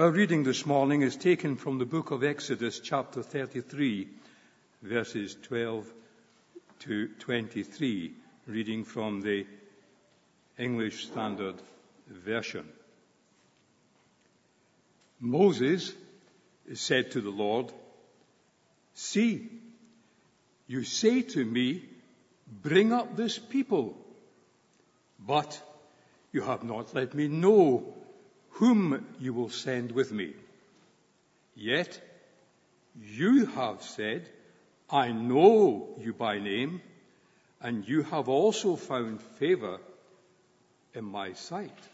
Our reading this morning is taken from the book of Exodus, chapter 33, verses 12 to 23, reading from the English Standard Version. Moses said to the Lord, See, you say to me, Bring up this people, but you have not let me know whom you will send with me. Yet you have said, I know you by name, and you have also found favor in my sight.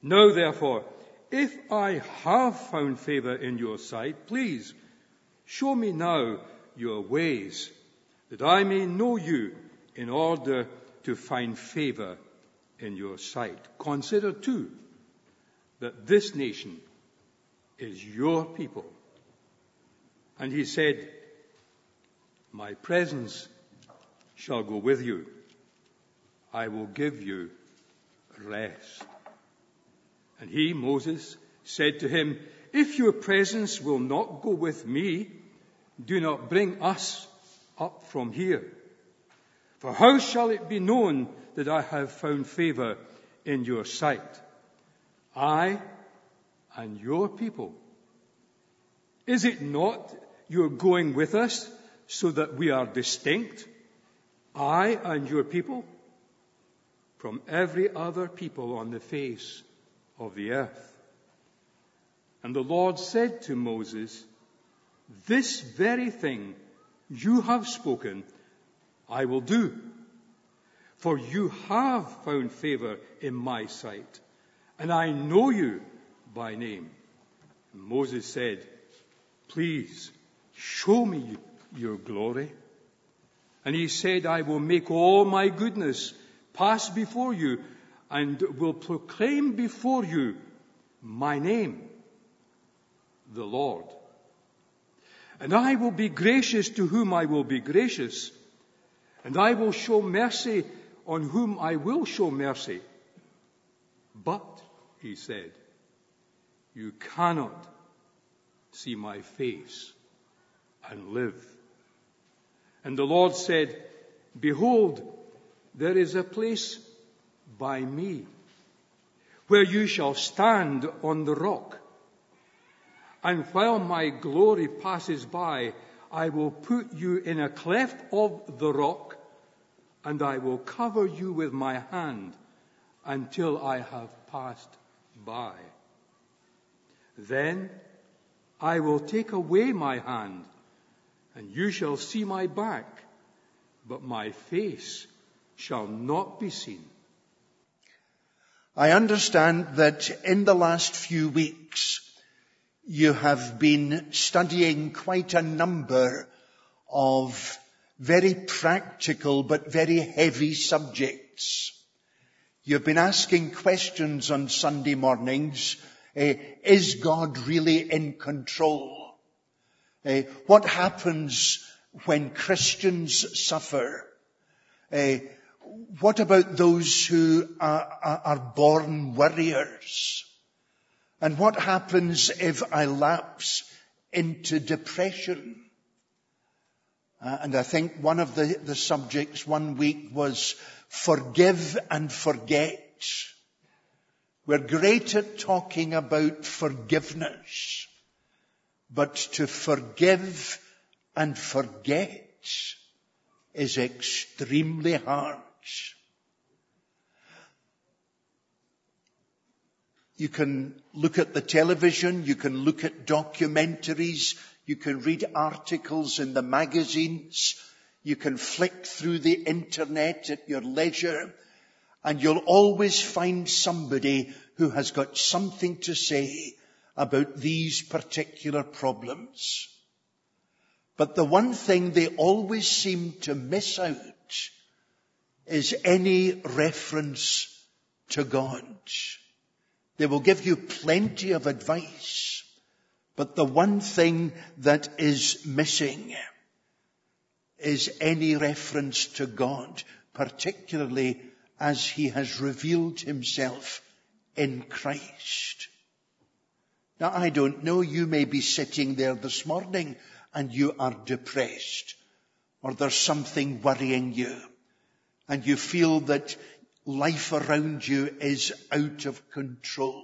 Now therefore, if I have found favor in your sight, please show me now your ways, that I may know you in order to find favor in your sight. Consider too that this nation is your people. And he said, My presence shall go with you. I will give you rest. And he, Moses, said to him, If your presence will not go with me, do not bring us up from here. For how shall it be known that I have found favor in your sight? I and your people. Is it not you're going with us so that we are distinct? I and your people from every other people on the face of the earth. And the Lord said to Moses, This very thing you have spoken, I will do. For you have found favor in my sight, and I know you by name. And Moses said, Please show me your glory. And he said, I will make all my goodness pass before you and will proclaim before you my name, the Lord. And I will be gracious to whom I will be gracious, and I will show mercy on whom I will show mercy. But, he said, you cannot see my face and live. And the Lord said, Behold, there is a place by me where you shall stand on the rock. And while my glory passes by, I will put you in a cleft of the rock, and I will cover you with my hand until I have passed by. Then I will take away my hand, and you shall see my back, but my face shall not be seen. I understand that in the last few weeks, you have been studying quite a number of very practical but very heavy subjects. You've been asking questions on Sunday mornings. Uh, is God really in control? Uh, what happens when Christians suffer? Uh, what about those who are, are, born warriors? And what happens if I lapse into depression? Uh, and I think one of the, the subjects one week was forgive and forget. We're great at talking about forgiveness, but to forgive and forget is extremely hard. You can look at the television, you can look at documentaries, you can read articles in the magazines, you can flick through the internet at your leisure, and you'll always find somebody who has got something to say about these particular problems. But the one thing they always seem to miss out is any reference to God. They will give you plenty of advice, but the one thing that is missing is any reference to God, particularly as He has revealed Himself in Christ. Now I don't know, you may be sitting there this morning and you are depressed or there's something worrying you and you feel that life around you is out of control.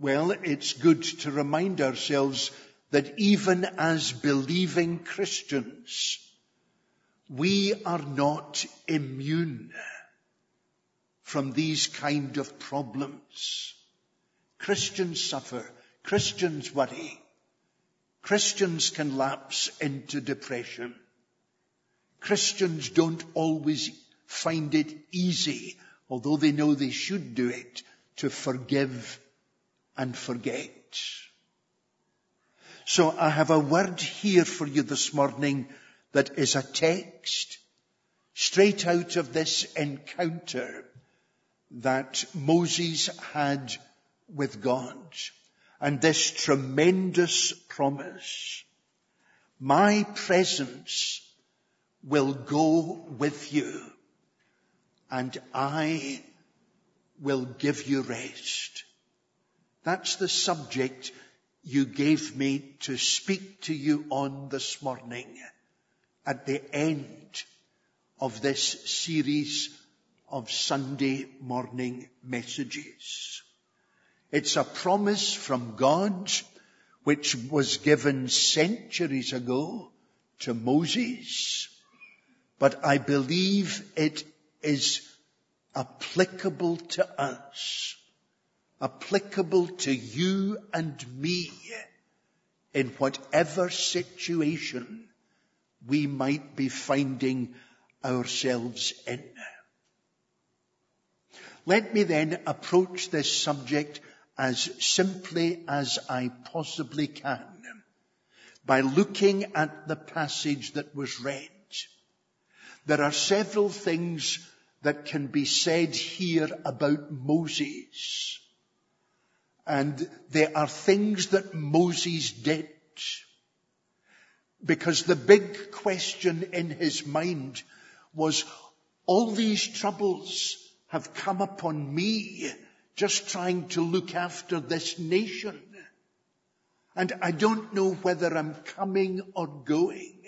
Well, it's good to remind ourselves that even as believing Christians, we are not immune from these kind of problems. Christians suffer. Christians worry. Christians can lapse into depression. Christians don't always find it easy, although they know they should do it, to forgive and forget. So I have a word here for you this morning that is a text straight out of this encounter that Moses had with God and this tremendous promise. My presence will go with you and I will give you rest. That's the subject you gave me to speak to you on this morning at the end of this series of Sunday morning messages. It's a promise from God which was given centuries ago to Moses, but I believe it is applicable to us, applicable to you and me in whatever situation we might be finding ourselves in. Let me then approach this subject as simply as I possibly can by looking at the passage that was read. There are several things that can be said here about Moses. And there are things that Moses did. Because the big question in his mind was, all these troubles have come upon me just trying to look after this nation. And I don't know whether I'm coming or going.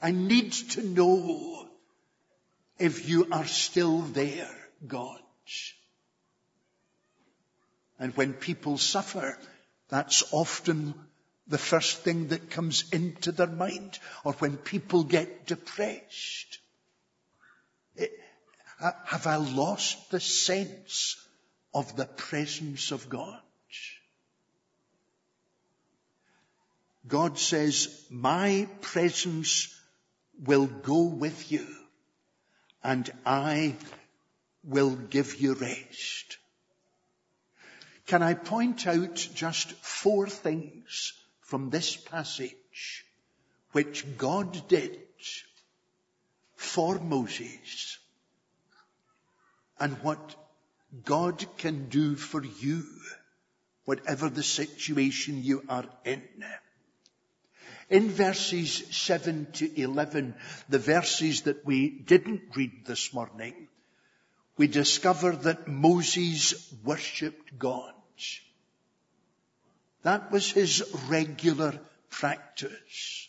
I need to know if you are still there, God. And when people suffer, that's often the first thing that comes into their mind. Or when people get depressed. Uh, have I lost the sense of the presence of God? God says, my presence will go with you and I will give you rest. Can I point out just four things from this passage which God did for Moses and what God can do for you, whatever the situation you are in. In verses 7 to 11, the verses that we didn't read this morning, we discover that Moses worshipped God. That was his regular practice.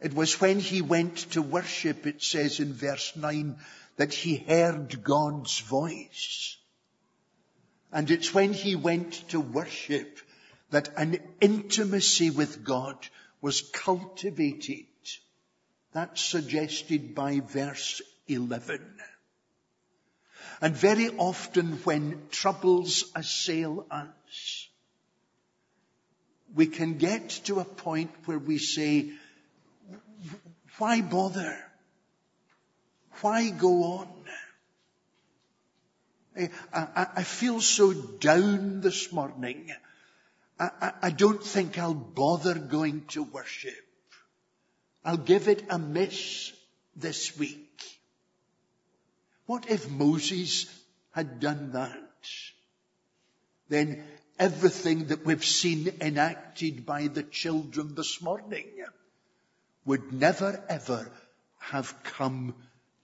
It was when he went to worship, it says in verse 9, that he heard God's voice. And it's when he went to worship that an intimacy with God was cultivated. That's suggested by verse 11. And very often when troubles assail us, we can get to a point where we say, why bother? Why go on? I, I, I feel so down this morning. I, I don't think I'll bother going to worship. I'll give it a miss this week. What if Moses had done that? Then everything that we've seen enacted by the children this morning would never ever have come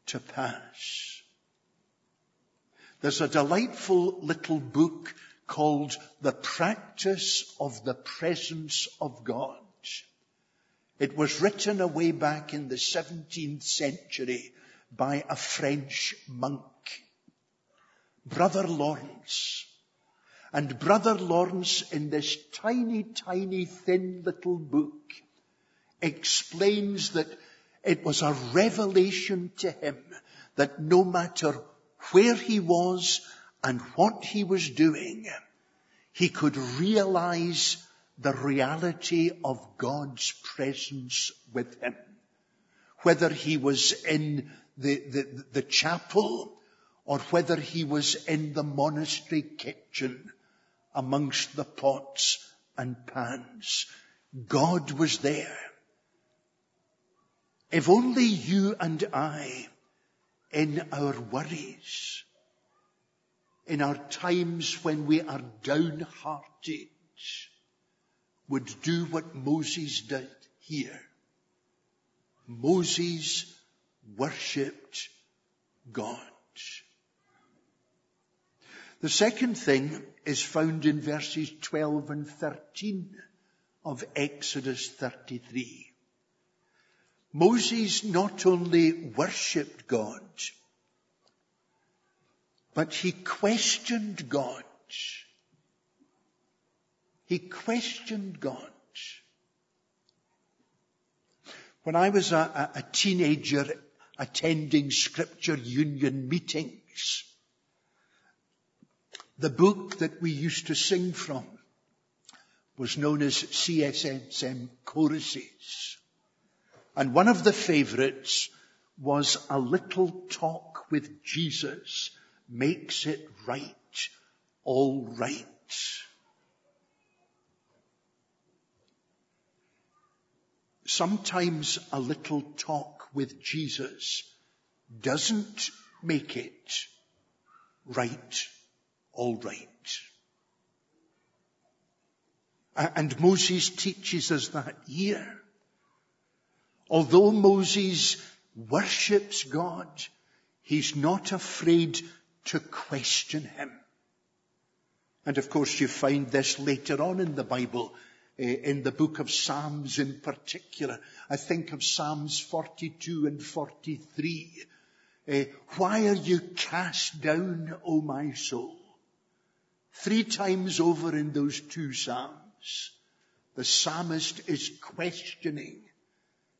to pass. There's a delightful little book called The Practice of the Presence of God. It was written away back in the 17th century by a French monk, Brother Lawrence. And Brother Lawrence in this tiny, tiny, thin little book explains that it was a revelation to him that no matter where he was and what he was doing, he could realize the reality of God's presence with him. Whether he was in the, the, the chapel or whether he was in the monastery kitchen amongst the pots and pans, God was there. If only you and I, in our worries, in our times when we are downhearted, would do what Moses did here. Moses worshipped God. The second thing is found in verses 12 and 13 of Exodus 33. Moses not only worshipped God, but he questioned God. He questioned God. When I was a, a, teenager attending scripture union meetings, the book that we used to sing from was known as CSSM choruses. And one of the favorites was a little talk with Jesus makes it right, all right. Sometimes a little talk with Jesus doesn't make it right, all right. And Moses teaches us that here. Although Moses worships God, he's not afraid to question him. And of course you find this later on in the Bible, eh, in the book of Psalms in particular. I think of Psalms 42 and 43. Uh, why are you cast down, O my soul? Three times over in those two Psalms, the psalmist is questioning,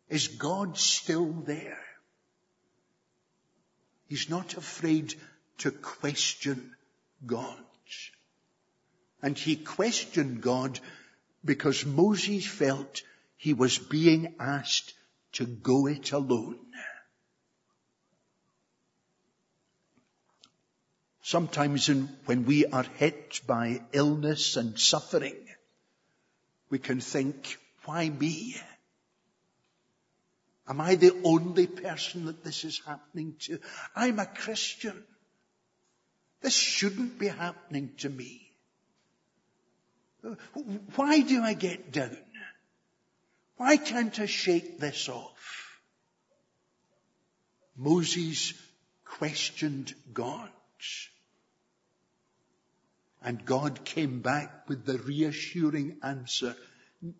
is God still there? He's not afraid to question God. And he questioned God because Moses felt he was being asked to go it alone. Sometimes in, when we are hit by illness and suffering, we can think, why me? Am I the only person that this is happening to? I'm a Christian. This shouldn't be happening to me. Why do I get down? Why can't I shake this off? Moses questioned God. And God came back with the reassuring answer,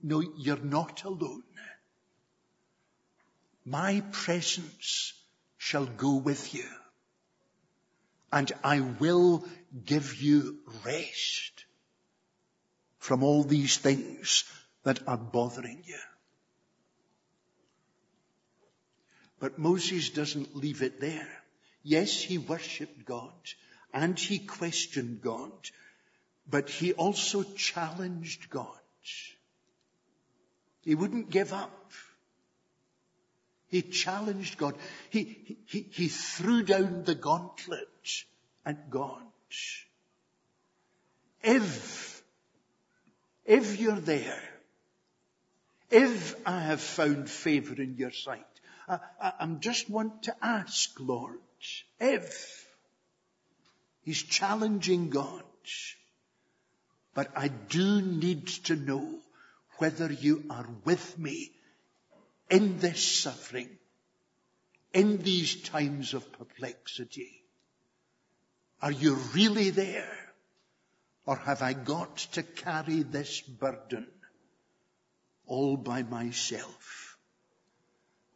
no, you're not alone. My presence shall go with you and I will give you rest from all these things that are bothering you. But Moses doesn't leave it there. Yes, he worshipped God and he questioned God, but he also challenged God. He wouldn't give up. He challenged God. He, he, he threw down the gauntlet at God. If, if you're there, if I have found favor in your sight, I, I, just want to ask, Lord, if he's challenging God, but I do need to know whether you are with me in this suffering, in these times of perplexity. Are you really there? Or have I got to carry this burden all by myself?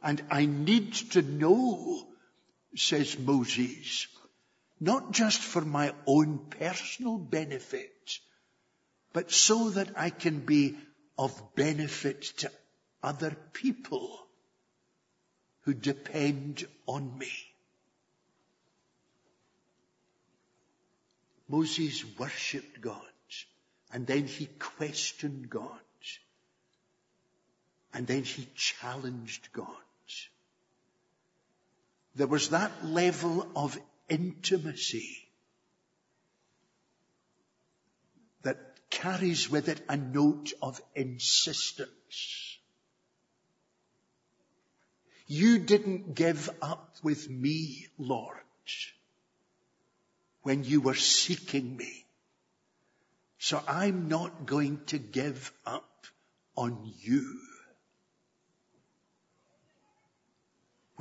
And I need to know, says Moses, not just for my own personal benefit, but so that I can be of benefit to other people who depend on me. Moses worshipped God and then he questioned God and then he challenged God. There was that level of intimacy that carries with it a note of insistence. You didn't give up with me, Lord when you were seeking me. So I'm not going to give up on you.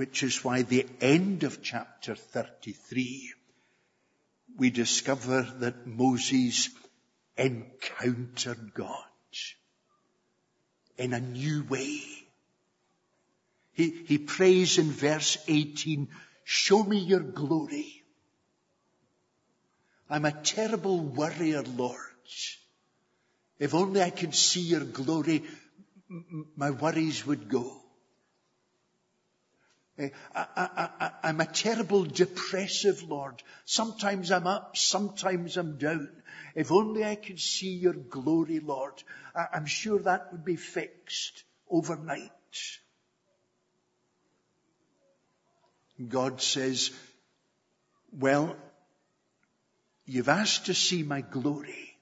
Which is why the end of chapter 33, we discover that Moses encountered God in a new way. He, he prays in verse 18, show me your glory. I'm a terrible worrier, Lord. If only I could see your glory, my worries would go. Eh, I, am a terrible depressive Lord. Sometimes I'm up, sometimes I'm down. If only I could see your glory, Lord. I, I'm sure that would be fixed overnight. God says, well, You've asked to see my glory.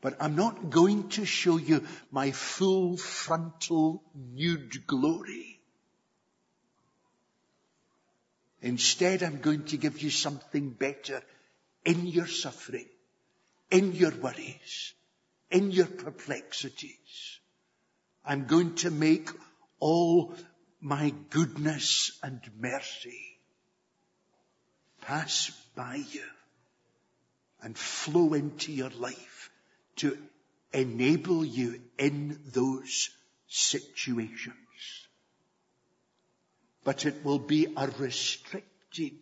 But I'm not going to show you my full frontal nude glory. Instead, I'm going to give you something better in your suffering, in your worries, in your perplexities. I'm going to make all my goodness and mercy pass by you and flow into your life to enable you in those situations. But it will be a restricted,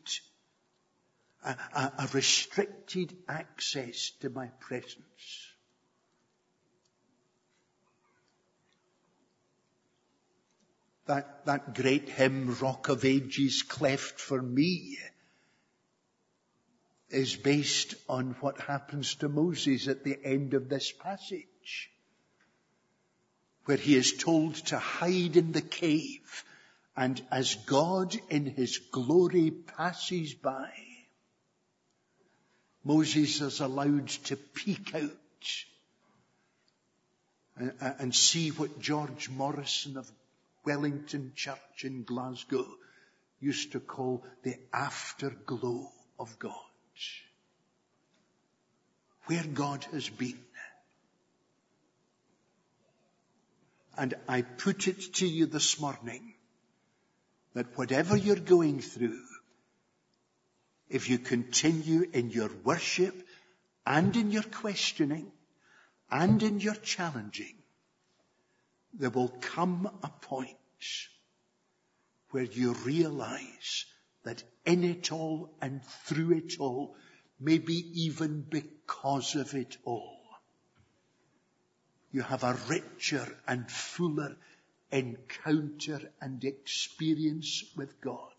a, a, a restricted access to my presence. That, that great hymn, Rock of Ages cleft for me, is based on what happens to Moses at the end of this passage, where he is told to hide in the cave, and as God in his glory passes by, Moses is allowed to peek out and, and see what George Morrison of Wellington Church in Glasgow used to call the afterglow of God where God has been. And I put it to you this morning that whatever you're going through, if you continue in your worship and in your questioning and in your challenging, there will come a point where you realize that in it all and through it all, maybe even because of it all, you have a richer and fuller encounter and experience with God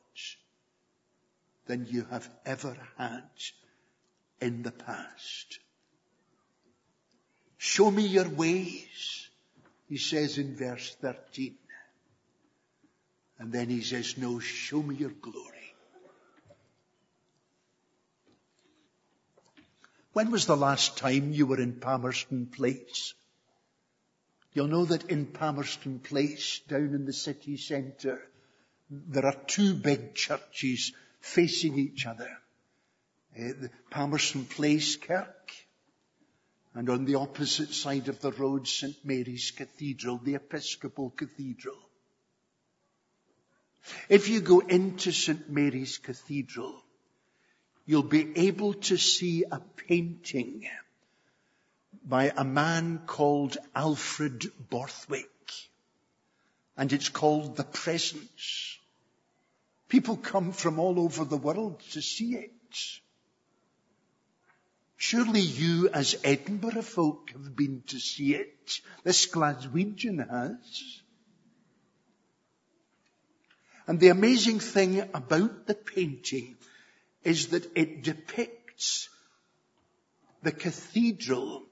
than you have ever had in the past. Show me your ways, he says in verse 13. And then he says, no, show me your glory. When was the last time you were in Palmerston Place? You'll know that in Palmerston Place, down in the city centre, there are two big churches facing each other. Uh, the Palmerston Place Kirk, and on the opposite side of the road, St. Mary's Cathedral, the Episcopal Cathedral. If you go into St. Mary's Cathedral, you'll be able to see a painting by a man called Alfred Borthwick. And it's called The Presence. People come from all over the world to see it. Surely you as Edinburgh folk have been to see it. This Glaswegian has. And the amazing thing about the painting is that it depicts the cathedral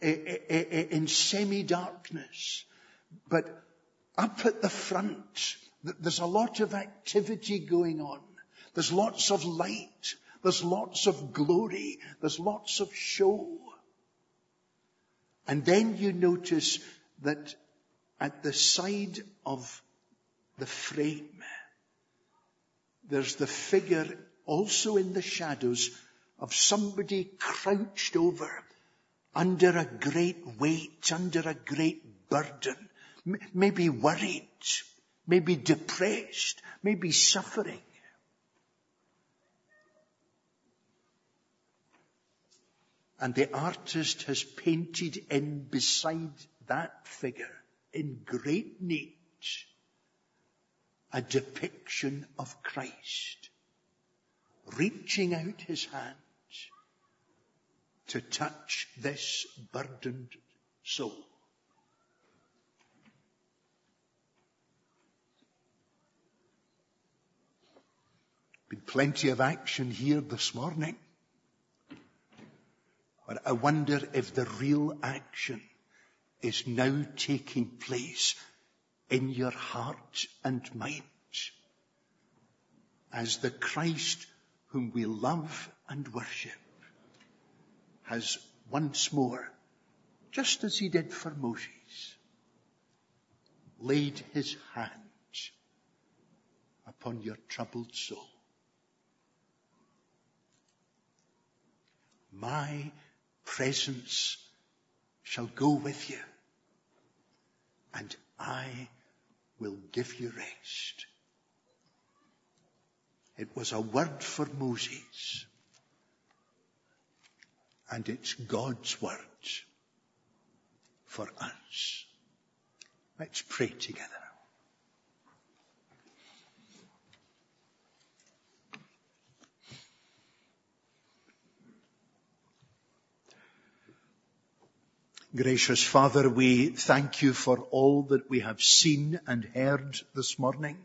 in semi-darkness. But up at the front, there's a lot of activity going on. There's lots of light. There's lots of glory. There's lots of show. And then you notice that at the side of the frame, there's the figure also in the shadows of somebody crouched over under a great weight, under a great burden, maybe worried, maybe depressed, maybe suffering. And the artist has painted in beside that figure in great need, a depiction of Christ reaching out his hands to touch this burdened soul. Been plenty of action here this morning. But I wonder if the real action is now taking place in your heart and mind as the Christ whom we love and worship has once more, just as he did for Moses, laid his hands upon your troubled soul. My presence shall go with you and I will give you rest. It was a word for Moses. And it's God's word for us. Let's pray together. Gracious Father, we thank you for all that we have seen and heard this morning.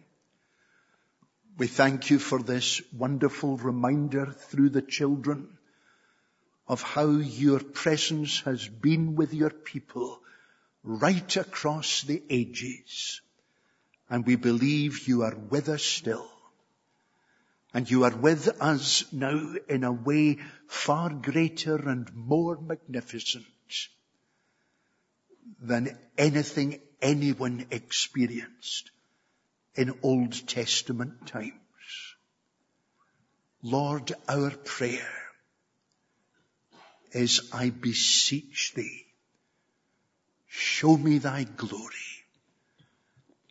We thank you for this wonderful reminder through the children of how your presence has been with your people right across the ages. And we believe you are with us still. And you are with us now in a way far greater and more magnificent than anything anyone experienced in Old Testament times. Lord, our prayer is I beseech thee, show me thy glory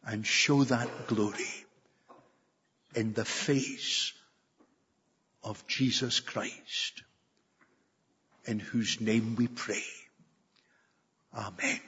and show that glory in the face of Jesus Christ, in whose name we pray. Amen.